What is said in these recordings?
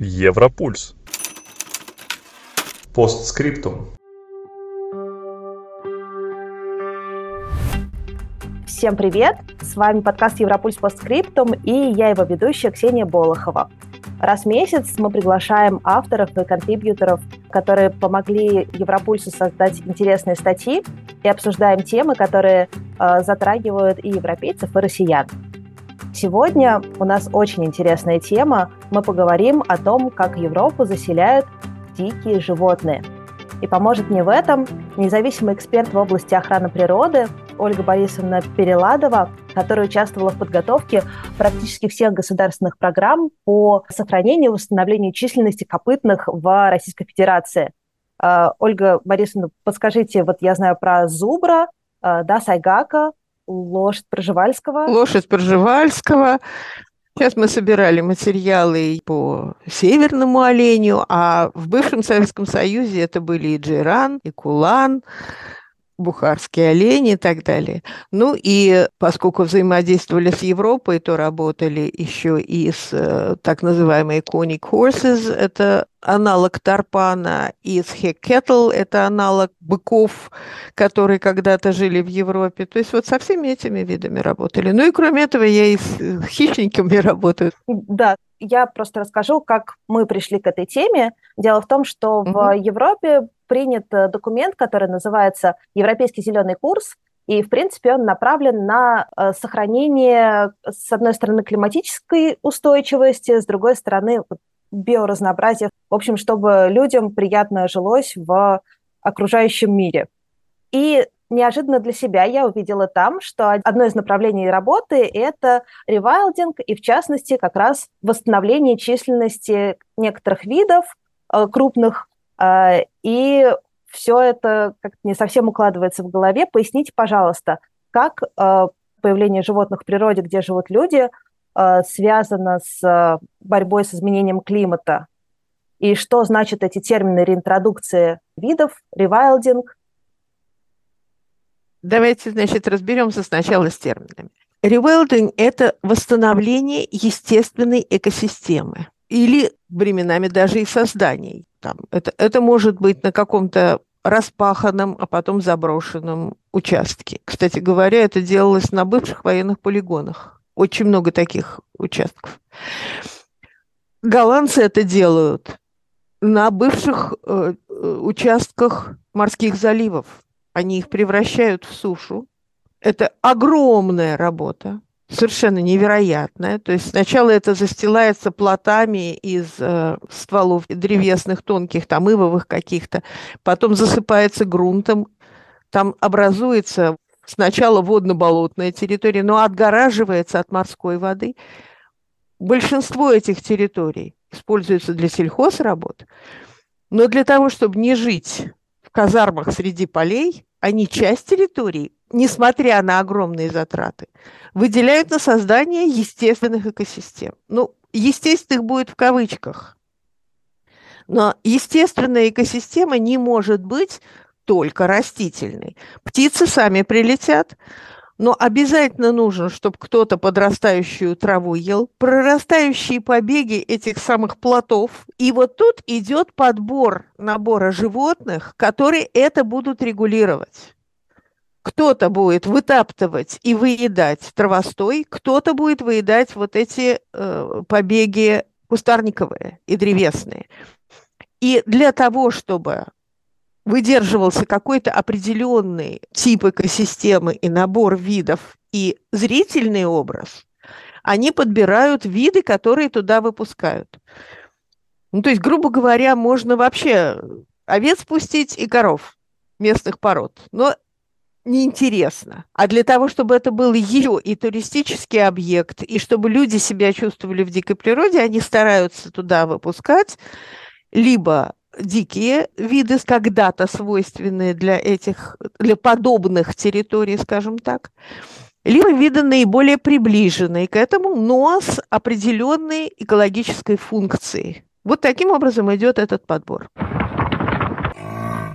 Европульс. Постскриптум. Всем привет! С вами подкаст Европульс Постскриптум и я его ведущая Ксения Болохова. Раз в месяц мы приглашаем авторов и контрибьюторов, которые помогли Европульсу создать интересные статьи и обсуждаем темы, которые э, затрагивают и европейцев, и россиян. Сегодня у нас очень интересная тема. Мы поговорим о том, как Европу заселяют дикие животные. И поможет мне в этом независимый эксперт в области охраны природы Ольга Борисовна Переладова, которая участвовала в подготовке практически всех государственных программ по сохранению и восстановлению численности копытных в Российской Федерации. Э, Ольга Борисовна, подскажите, вот я знаю про зубра, э, да, сайгака, лошадь Пржевальского. Лошадь Пржевальского. Сейчас мы собирали материалы по северному оленю, а в бывшем Советском Союзе это были и Джиран, и Кулан, бухарские олени и так далее. Ну и поскольку взаимодействовали с Европой, то работали еще и с э, так называемой conic horses, это аналог тарпана, и с хекетл, это аналог быков, которые когда-то жили в Европе. То есть вот со всеми этими видами работали. Ну и кроме этого я и с э, хищниками работаю. Да, я просто расскажу, как мы пришли к этой теме. Дело в том, что угу. в Европе принят э, документ, который называется «Европейский зеленый курс», и, в принципе, он направлен на э, сохранение, с одной стороны, климатической устойчивости, с другой стороны, биоразнообразия. В общем, чтобы людям приятно жилось в окружающем мире. И неожиданно для себя я увидела там, что одно из направлений работы – это ревайлдинг, и в частности как раз восстановление численности некоторых видов э, крупных и все это как не совсем укладывается в голове. Поясните, пожалуйста, как а, появление животных в природе, где живут люди, а, связано с борьбой с изменением климата? И что значит эти термины реинтродукции видов, ревайлдинг? Давайте, значит, разберемся сначала с терминами. Ревайлдинг – это восстановление естественной экосистемы или временами даже и созданий там, это, это может быть на каком-то распаханном, а потом заброшенном участке. Кстати говоря, это делалось на бывших военных полигонах. Очень много таких участков. Голландцы это делают на бывших э, э участках морских заливов. Они их превращают в сушу. Это огромная работа совершенно невероятное. То есть сначала это застилается плотами из э, стволов древесных, тонких, там, ивовых каких-то, потом засыпается грунтом, там образуется сначала водно-болотная территория, но отгораживается от морской воды. Большинство этих территорий используется для сельхозработ, но для того, чтобы не жить в казармах среди полей, они часть территории несмотря на огромные затраты, выделяют на создание естественных экосистем. Ну, естественных будет в кавычках. Но естественная экосистема не может быть только растительной. Птицы сами прилетят, но обязательно нужно, чтобы кто-то подрастающую траву ел, прорастающие побеги этих самых плотов. И вот тут идет подбор набора животных, которые это будут регулировать кто-то будет вытаптывать и выедать травостой, кто-то будет выедать вот эти э, побеги кустарниковые и древесные. И для того, чтобы выдерживался какой-то определенный тип экосистемы и набор видов и зрительный образ, они подбирают виды, которые туда выпускают. Ну, то есть, грубо говоря, можно вообще овец пустить и коров местных пород. Но неинтересно. А для того, чтобы это был ее и туристический объект, и чтобы люди себя чувствовали в дикой природе, они стараются туда выпускать либо дикие виды, когда-то свойственные для этих, для подобных территорий, скажем так, либо виды наиболее приближенные к этому, но с определенной экологической функцией. Вот таким образом идет этот подбор.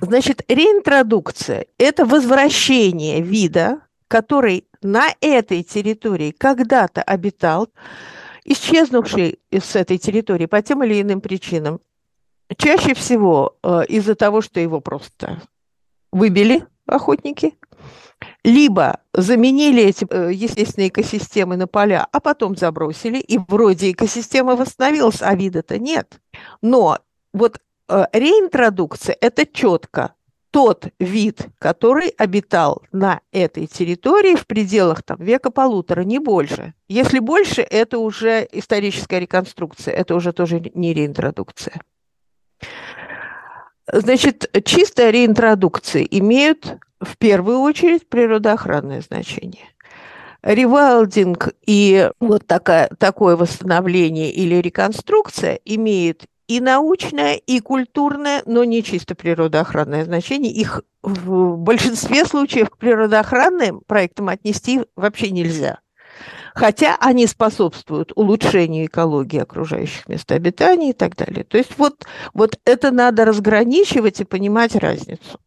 Значит, реинтродукция – это возвращение вида, который на этой территории когда-то обитал, исчезнувший с этой территории по тем или иным причинам. Чаще всего э, из-за того, что его просто выбили охотники, либо заменили эти э, естественные экосистемы на поля, а потом забросили, и вроде экосистема восстановилась, а вида-то нет. Но вот реинтродукция – это четко тот вид, который обитал на этой территории в пределах там, века полутора, не больше. Если больше, это уже историческая реконструкция, это уже тоже не реинтродукция. Значит, чистая реинтродукция имеют в первую очередь природоохранное значение. Ревайлдинг и вот такая, такое восстановление или реконструкция имеет и научное, и культурное, но не чисто природоохранное значение. Их в большинстве случаев к природоохранным проектам отнести вообще нельзя. Хотя они способствуют улучшению экологии окружающих мест обитания и так далее. То есть вот, вот это надо разграничивать и понимать разницу.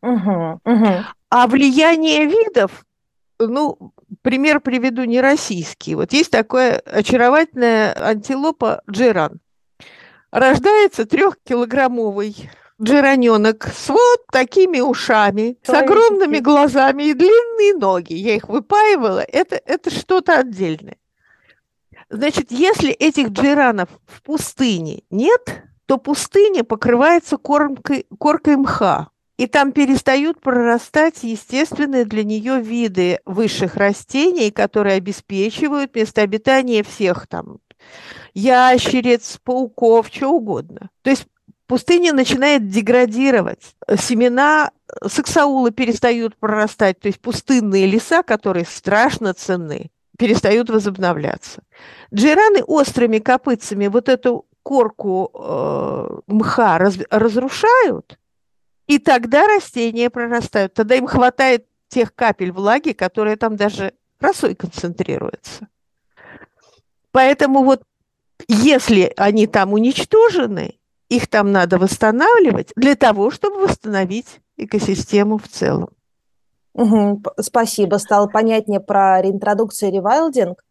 Угу, угу. А влияние видов, ну, пример приведу не российский. Вот есть такая очаровательная антилопа джеран. Рождается трехкилограммовый джераненок с вот такими ушами, с огромными глазами и длинные ноги. Я их выпаивала. Это, это что-то отдельное. Значит, если этих джеранов в пустыне нет, то пустыня покрывается кормкой, коркой мха и там перестают прорастать естественные для нее виды высших растений, которые обеспечивают место обитания всех там ящериц, пауков, что угодно. То есть пустыня начинает деградировать, семена саксаула перестают прорастать, то есть пустынные леса, которые страшно ценны, перестают возобновляться. Джираны острыми копытцами вот эту корку э, мха раз, разрушают, и тогда растения прорастают. Тогда им хватает тех капель влаги, которые там даже росой концентрируются. Поэтому вот если они там уничтожены, их там надо восстанавливать для того, чтобы восстановить экосистему в целом. Угу, спасибо. Стало понятнее про реинтродукцию и ревайлдинг.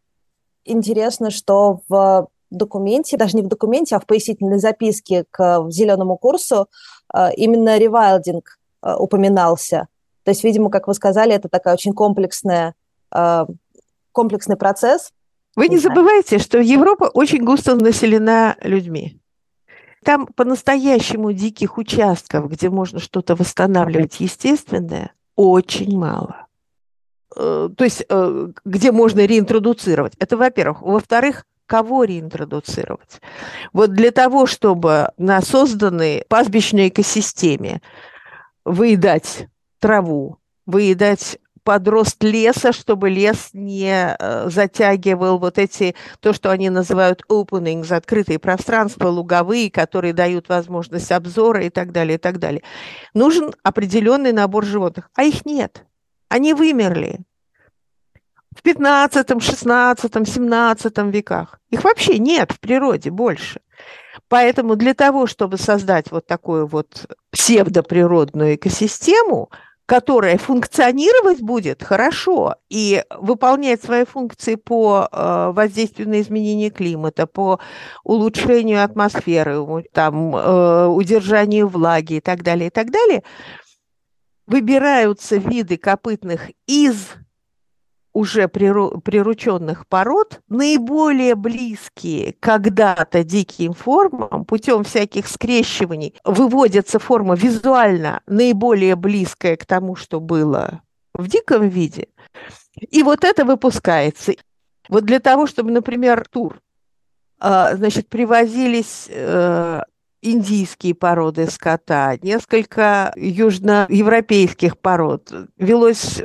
Интересно, что в документе, даже не в документе, а в пояснительной записке к зеленому курсу э, именно ревайлдинг э, упоминался. То есть, видимо, как вы сказали, это такая очень комплексная, э, комплексный процесс. Вы не забывайте, что Европа очень густо населена людьми. Там по-настоящему диких участков, где можно что-то восстанавливать естественное, очень мало. То есть, где можно реинтродуцировать. Это, во-первых. Во-вторых, кого реинтродуцировать. Вот для того, чтобы на созданной пастбищной экосистеме выедать траву, выедать подрост леса, чтобы лес не э, затягивал вот эти, то, что они называют openings, открытые пространства, луговые, которые дают возможность обзора и так далее, и так далее. Нужен определенный набор животных, а их нет. Они вымерли в 15, 16, 17 веках. Их вообще нет в природе больше. Поэтому для того, чтобы создать вот такую вот псевдоприродную экосистему, которая функционировать будет хорошо и выполнять свои функции по э, воздействию на изменение климата, по улучшению атмосферы, там, э, удержанию влаги и так далее, и так далее, выбираются виды копытных из уже прирученных пород, наиболее близкие когда-то диким формам, путем всяких скрещиваний, выводится форма визуально наиболее близкая к тому, что было в диком виде. И вот это выпускается. Вот для того, чтобы, например, тур, а, значит, привозились э, индийские породы скота, несколько южноевропейских пород. Велось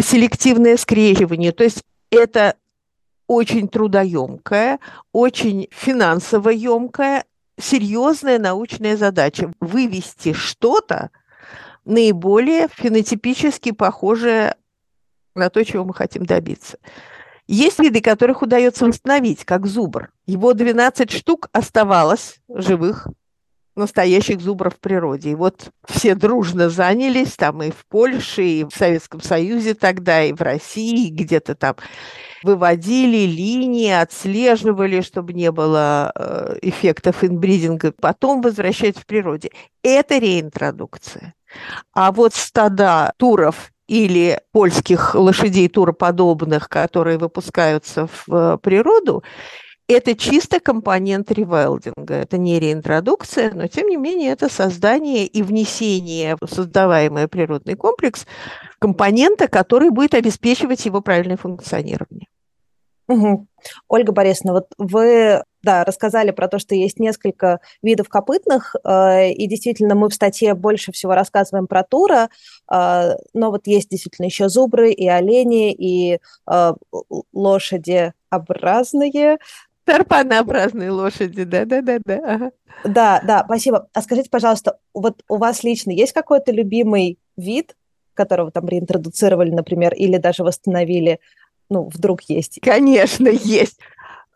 селективное скрещивание. То есть это очень трудоемкая, очень финансово емкая, серьезная научная задача – вывести что-то наиболее фенотипически похожее на то, чего мы хотим добиться. Есть виды, которых удается восстановить, как зубр. Его 12 штук оставалось живых настоящих зубров в природе. И вот все дружно занялись, там и в Польше, и в Советском Союзе тогда, и в России, где-то там выводили линии, отслеживали, чтобы не было э, эффектов инбридинга, потом возвращать в природе. Это реинтродукция. А вот стада туров или польских лошадей туроподобных, которые выпускаются в природу, это чисто компонент ревайлдинга, это не реинтродукция, но тем не менее это создание и внесение в создаваемый природный комплекс компонента, который будет обеспечивать его правильное функционирование. Угу. Ольга Борисовна, вот вы да, рассказали про то, что есть несколько видов копытных, э, и действительно мы в статье больше всего рассказываем про тура, э, но вот есть действительно еще зубры и олени, и э, лошади образные, Тарпанообразные лошади, да-да-да-да. Ага. Да, да, спасибо. А скажите, пожалуйста, вот у вас лично есть какой-то любимый вид, которого там реинтродуцировали, например, или даже восстановили? Ну, вдруг есть. Конечно, есть.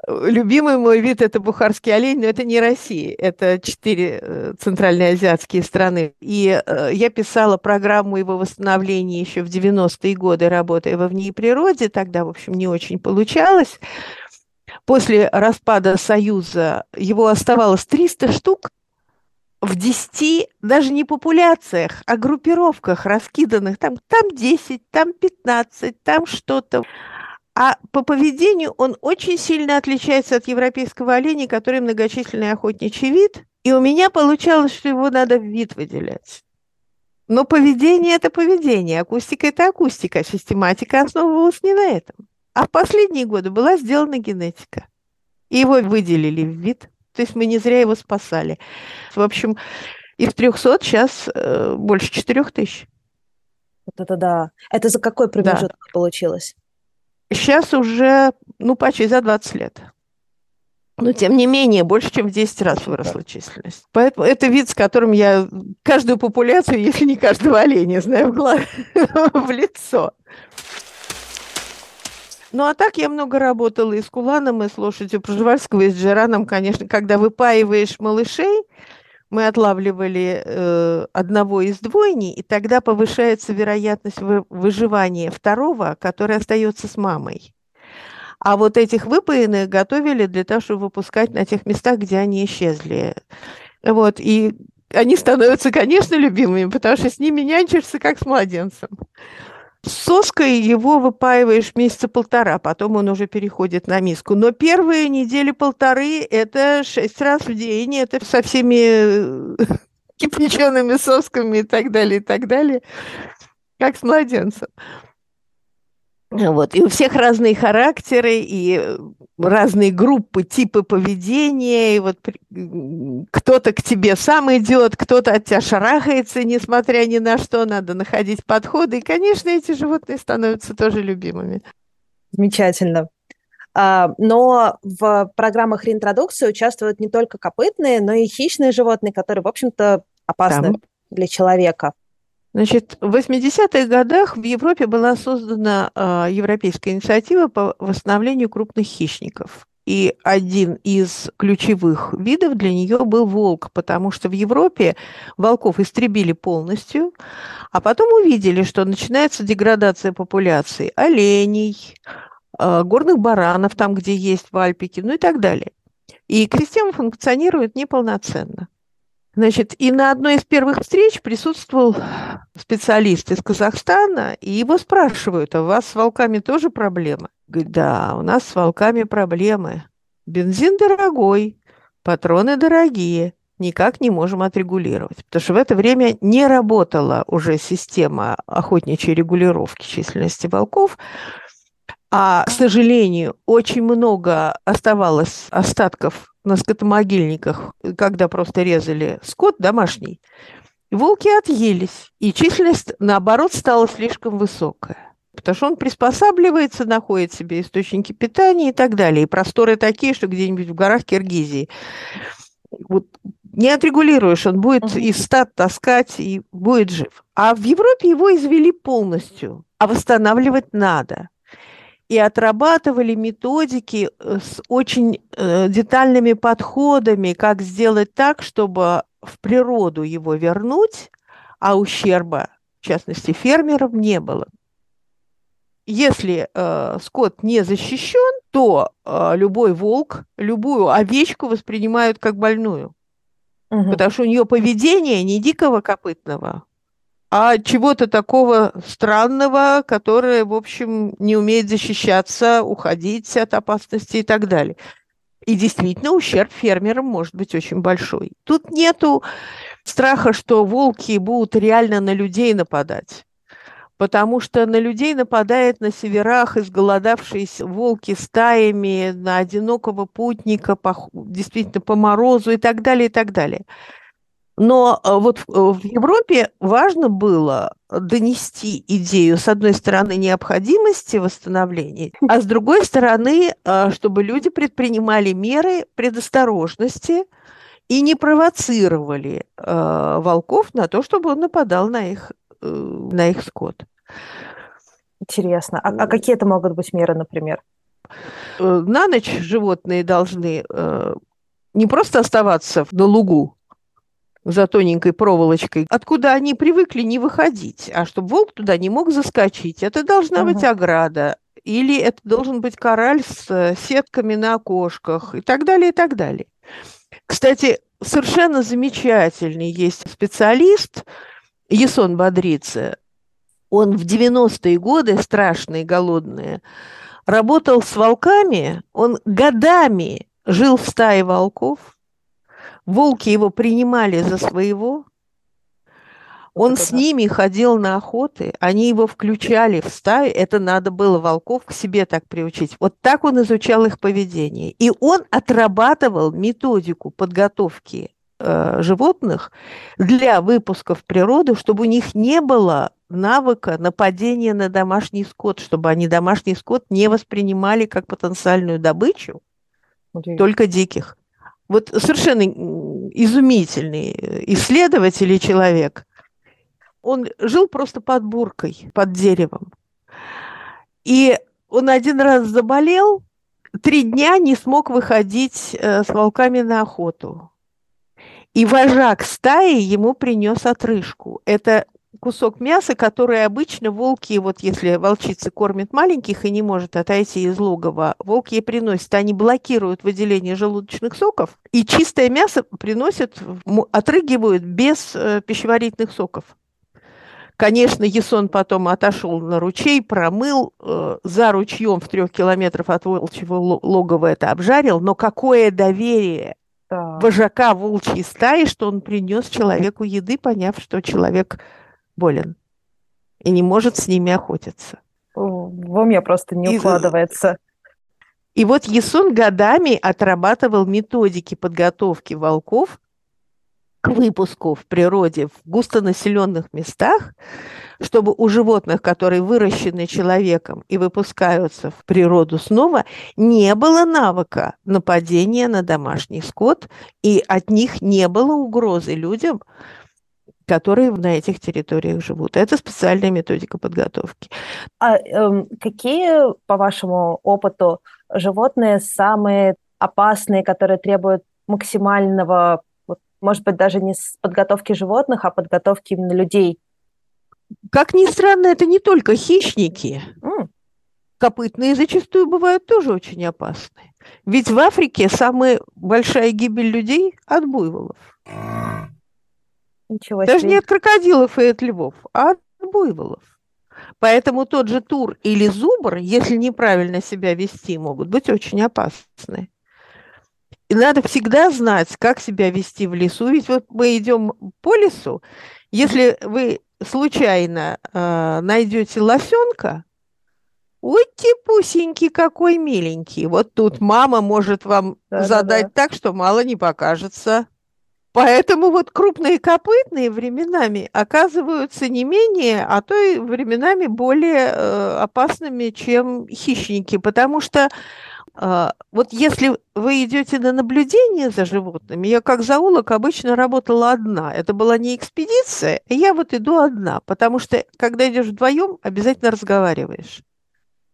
Любимый мой вид – это бухарский олень, но это не Россия, это четыре э, центральноазиатские страны. И э, я писала программу его восстановления еще в 90-е годы, работая во вне природе, тогда, в общем, не очень получалось после распада Союза его оставалось 300 штук в 10, даже не популяциях, а группировках раскиданных, там, там 10, там 15, там что-то. А по поведению он очень сильно отличается от европейского оленя, который многочисленный охотничий вид. И у меня получалось, что его надо в вид выделять. Но поведение – это поведение, акустика – это акустика, систематика основывалась не на этом. А в последние годы была сделана генетика. И его выделили в вид. То есть мы не зря его спасали. В общем, из 300 сейчас э, больше 4 тысяч. Вот это да. Это за какой промежуток да. получилось? Сейчас уже, ну, почти за 20 лет. Но, тем не менее, больше, чем в 10 раз выросла численность. Поэтому это вид, с которым я каждую популяцию, если не каждого оленя, знаю в, глаз, в лицо. Ну, а так я много работала и с Куланом, и с лошадью Пржевальского, и с Джераном, конечно. Когда выпаиваешь малышей, мы отлавливали э, одного из двойней, и тогда повышается вероятность вы, выживания второго, который остается с мамой. А вот этих выпаянных готовили для того, чтобы выпускать на тех местах, где они исчезли. Вот, и они становятся, конечно, любимыми, потому что с ними нянчишься, как с младенцем. Соской его выпаиваешь месяца полтора, потом он уже переходит на миску. Но первые недели полторы – это шесть раз в день, это со всеми э, кипячеными сосками и так далее, и так далее, как с младенцем. Вот. И у всех разные характеры, и э, разные группы, типы поведения. И вот кто-то к тебе сам идет, кто-то от тебя шарахается, несмотря ни на что, надо находить подходы. И, конечно, эти животные становятся тоже любимыми. Замечательно. А, но в программах реинтродукции участвуют не только копытные, но и хищные животные, которые, в общем-то, опасны Там. для человека. Значит, в 80-х годах в Европе была создана э, европейская инициатива по восстановлению крупных хищников. И один из ключевых видов для нее был волк, потому что в Европе волков истребили полностью, а потом увидели, что начинается деградация популяции оленей, э, горных баранов, там, где есть в Альпике, ну и так далее. И крестьян функционирует неполноценно. Значит, и на одной из первых встреч присутствовал специалист из Казахстана, и его спрашивают, а у вас с волками тоже проблемы? Говорит, да, у нас с волками проблемы. Бензин дорогой, патроны дорогие, никак не можем отрегулировать. Потому что в это время не работала уже система охотничьей регулировки численности волков, а, к сожалению, очень много оставалось остатков на скотомогильниках, когда просто резали скот домашний. Волки отъелись, и численность, наоборот, стала слишком высокая. Потому что он приспосабливается, находит себе источники питания и так далее. И просторы такие, что где-нибудь в горах Киргизии. Вот не отрегулируешь, он будет uh-huh. из стад таскать и будет жив. А в Европе его извели полностью, а восстанавливать надо и отрабатывали методики э, с очень э, детальными подходами, как сделать так, чтобы в природу его вернуть, а ущерба, в частности, фермерам не было. Если э, скот не защищен, то э, любой волк, любую овечку воспринимают как больную. Угу. Потому что у нее поведение не дикого копытного, а чего-то такого странного, которое, в общем, не умеет защищаться, уходить от опасности и так далее. И действительно, ущерб фермерам может быть очень большой. Тут нету страха, что волки будут реально на людей нападать. Потому что на людей нападает на северах изголодавшиеся волки стаями, на одинокого путника, по, действительно по морозу и так далее, и так далее. Но э, вот в э, Европе важно было донести идею, с одной стороны, необходимости восстановления, а с другой стороны, э, чтобы люди предпринимали меры предосторожности и не провоцировали волков на то, чтобы он нападал на их, на их скот. Интересно. А, а какие это могут быть меры, например? На ночь животные должны не просто оставаться на лугу, за тоненькой проволочкой, откуда они привыкли не выходить, а чтобы волк туда не мог заскочить. Это должна угу. быть ограда, или это должен быть кораль с э, сетками на окошках и так далее, и так далее. Кстати, совершенно замечательный есть специалист, Ясон Бодрице. Он в 90-е годы, страшные, голодные, работал с волками, он годами жил в стае волков – волки его принимали за своего, он это с да. ними ходил на охоты, они его включали в стаю, это надо было волков к себе так приучить. Вот так он изучал их поведение. И он отрабатывал методику подготовки э, животных для выпуска в природу, чтобы у них не было навыка нападения на домашний скот, чтобы они домашний скот не воспринимали как потенциальную добычу, только диких. Вот совершенно изумительный исследователь и человек. Он жил просто под буркой, под деревом. И он один раз заболел, три дня не смог выходить э, с волками на охоту. И вожак стаи ему принес отрыжку. Это кусок мяса, который обычно волки, вот если волчица кормит маленьких и не может отойти из логова, волки ей приносят, они блокируют выделение желудочных соков, и чистое мясо приносят, отрыгивают без э, пищеварительных соков. Конечно, Есон потом отошел на ручей, промыл, э, за ручьем в трех километров от волчьего логова это обжарил, но какое доверие да. вожака волчьей стаи, что он принес человеку еды, поняв, что человек болен и не может с ними охотиться. В уме просто не и, укладывается. И вот Есун годами отрабатывал методики подготовки волков к выпуску в природе в густонаселенных местах, чтобы у животных, которые выращены человеком и выпускаются в природу снова, не было навыка нападения на домашний скот, и от них не было угрозы людям, которые на этих территориях живут. Это специальная методика подготовки. А э, какие, по вашему опыту, животные самые опасные, которые требуют максимального, вот, может быть, даже не с подготовки животных, а подготовки именно людей? Как ни странно, это не только хищники. Mm. Копытные зачастую бывают тоже очень опасные. Ведь в Африке самая большая гибель людей от буйволов. Ничего себе. Даже не от крокодилов и от львов, а от буйволов. Поэтому тот же тур или зубр, если неправильно себя вести, могут быть очень опасны. И надо всегда знать, как себя вести в лесу. Ведь вот мы идем по лесу, если вы случайно э, найдете лосенка, ой, типусенький какой миленький. Вот тут мама может вам да, задать да, да. так, что мало не покажется. Поэтому вот крупные копытные временами оказываются не менее, а то и временами более э, опасными, чем хищники, потому что э, вот если вы идете на наблюдение за животными, я как зоолог обычно работала одна. Это была не экспедиция, я вот иду одна, потому что когда идешь вдвоем, обязательно разговариваешь.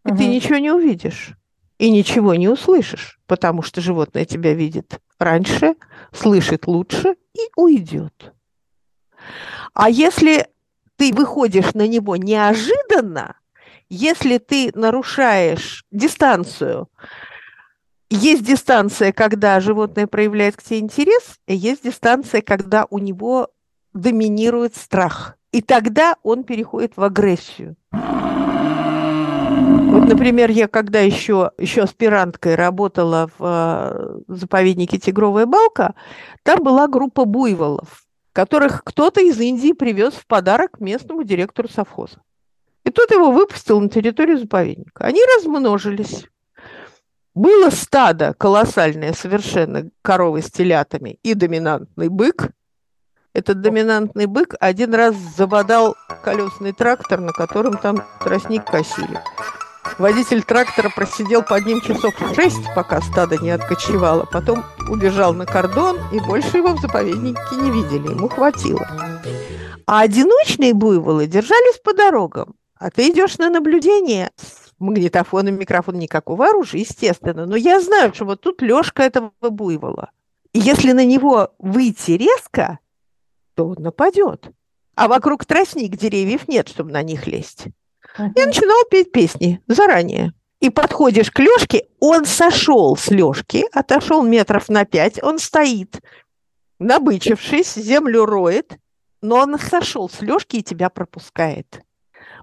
И угу. ты ничего не увидишь. И ничего не услышишь, потому что животное тебя видит раньше, слышит лучше и уйдет. А если ты выходишь на него неожиданно, если ты нарушаешь дистанцию, есть дистанция, когда животное проявляет к тебе интерес, и есть дистанция, когда у него доминирует страх. И тогда он переходит в агрессию. Например, я когда еще, еще аспиранткой работала в э, заповеднике Тигровая Балка, там была группа буйволов, которых кто-то из Индии привез в подарок местному директору совхоза. И тот его выпустил на территорию заповедника. Они размножились. Было стадо колоссальное совершенно коровы с телятами и доминантный бык. Этот доминантный бык один раз забодал колесный трактор, на котором там тростник косили. Водитель трактора просидел под ним часов шесть, пока стадо не откочевало. Потом убежал на кордон, и больше его в заповеднике не видели. Ему хватило. А одиночные буйволы держались по дорогам. А ты идешь на наблюдение с магнитофоном, микрофоном, никакого оружия, естественно. Но я знаю, что вот тут Лёшка этого буйвола. И если на него выйти резко, то он нападет. А вокруг тростник деревьев нет, чтобы на них лезть. Uh-huh. Я начинал петь песни заранее. И подходишь к Лёшке, он сошел с Лёшки, отошел метров на пять, он стоит, набычившись, землю роет, но он сошел с Лёшки и тебя пропускает.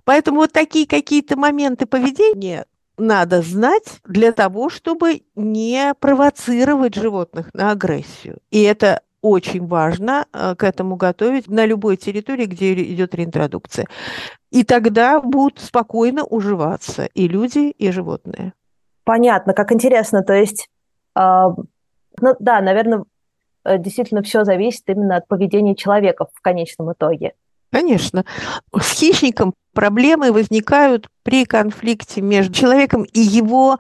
Поэтому вот такие какие-то моменты поведения надо знать для того, чтобы не провоцировать животных на агрессию. И это очень важно э, к этому готовить на любой территории, где идет реинтродукция. И тогда будут спокойно уживаться и люди, и животные. Понятно, как интересно. То есть, э, ну да, наверное, э, действительно все зависит именно от поведения человека в конечном итоге. Конечно. С хищником проблемы возникают при конфликте между человеком и его,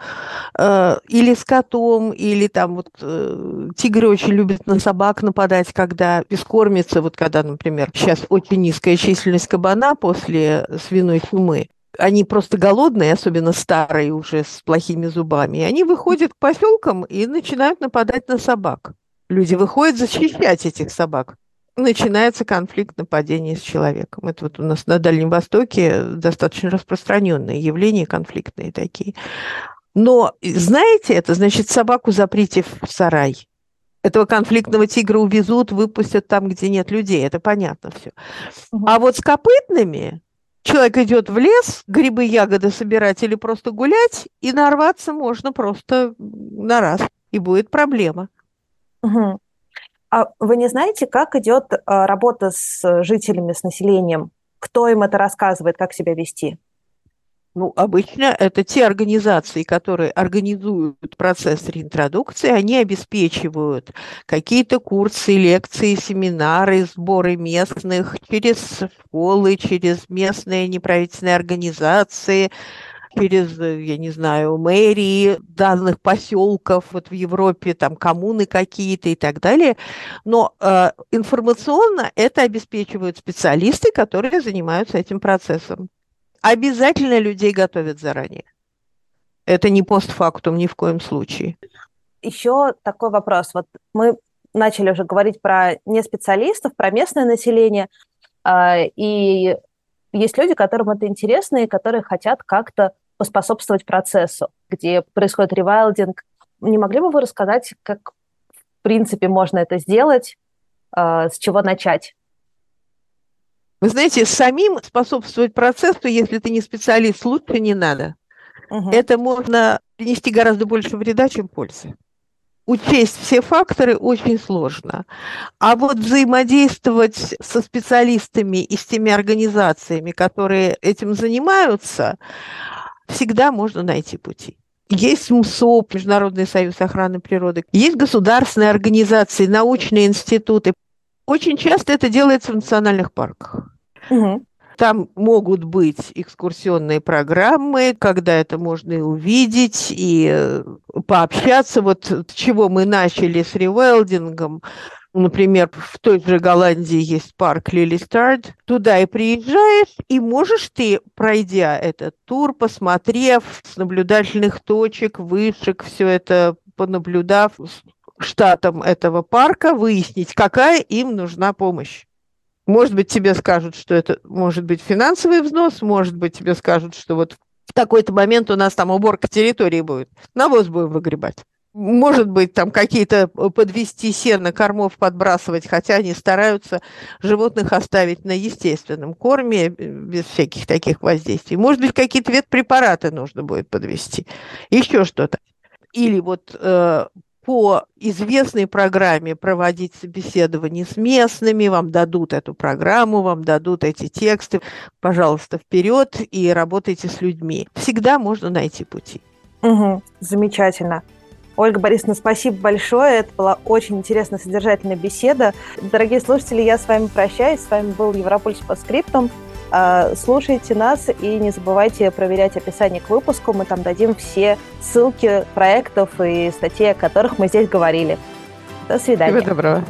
э, или с котом, или там вот э, тигры очень любят на собак нападать, когда бескормится, вот когда, например, сейчас очень низкая численность кабана после свиной чумы. Они просто голодные, особенно старые уже с плохими зубами. И они выходят к поселкам и начинают нападать на собак. Люди выходят защищать этих собак начинается конфликт нападения с человеком. Это вот у нас на Дальнем Востоке достаточно распространенное явление, конфликтные такие. Но, знаете, это значит собаку заприте в сарай. Этого конфликтного тигра увезут, выпустят там, где нет людей. Это понятно все. Угу. А вот с копытными человек идет в лес, грибы, ягоды собирать или просто гулять, и нарваться можно просто на раз, и будет проблема. Угу. А вы не знаете, как идет а, работа с жителями, с населением? Кто им это рассказывает, как себя вести? Ну, обычно это те организации, которые организуют процесс реинтродукции, они обеспечивают какие-то курсы, лекции, семинары, сборы местных через школы, через местные неправительственные организации, через, э, я не знаю, мэрии данных поселков, вот в Европе там коммуны какие-то и так далее. Но э, информационно это обеспечивают специалисты, которые занимаются этим процессом. Обязательно людей готовят заранее. Это не постфактум ни в коем случае. Еще такой вопрос. Вот мы начали уже говорить про не специалистов, про местное население, э, и есть люди, которым это интересно и которые хотят как-то поспособствовать процессу, где происходит ревайлдинг. Не могли бы вы рассказать, как в принципе можно это сделать, э, с чего начать? Вы знаете, самим способствовать процессу, если ты не специалист, лучше не надо. Угу. Это можно принести гораздо больше вреда, чем пользы. Учесть все факторы очень сложно. А вот взаимодействовать со специалистами и с теми организациями, которые этим занимаются, всегда можно найти пути. Есть МСОП, Международный союз охраны природы, есть государственные организации, научные институты. Очень часто это делается в национальных парках. Угу. Там могут быть экскурсионные программы, когда это можно и увидеть, и э, пообщаться. Вот с чего мы начали с ревелдингом, Например, в той же Голландии есть парк Лилистард. Туда и приезжаешь, и можешь ты, пройдя этот тур, посмотрев с наблюдательных точек, вышек, все это понаблюдав штатам этого парка, выяснить, какая им нужна помощь. Может быть, тебе скажут, что это может быть финансовый взнос, может быть, тебе скажут, что вот в такой-то момент у нас там уборка территории будет, навоз будем выгребать. Может быть, там какие-то подвести сено, кормов подбрасывать, хотя они стараются животных оставить на естественном корме, э, без всяких таких воздействий. Может быть, какие-то ветпрепараты нужно будет подвести, еще что-то. Или вот э, по известной программе проводить собеседование с местными, вам дадут эту программу, вам дадут эти тексты. Пожалуйста, вперед и работайте с людьми. Всегда можно найти пути. Угу, замечательно. Ольга Борисовна, спасибо большое. Это была очень интересная, содержательная беседа. Дорогие слушатели, я с вами прощаюсь. С вами был Европольс по скриптам. А, слушайте нас и не забывайте проверять описание к выпуску. Мы там дадим все ссылки проектов и статей, о которых мы здесь говорили. До свидания. Всего доброго.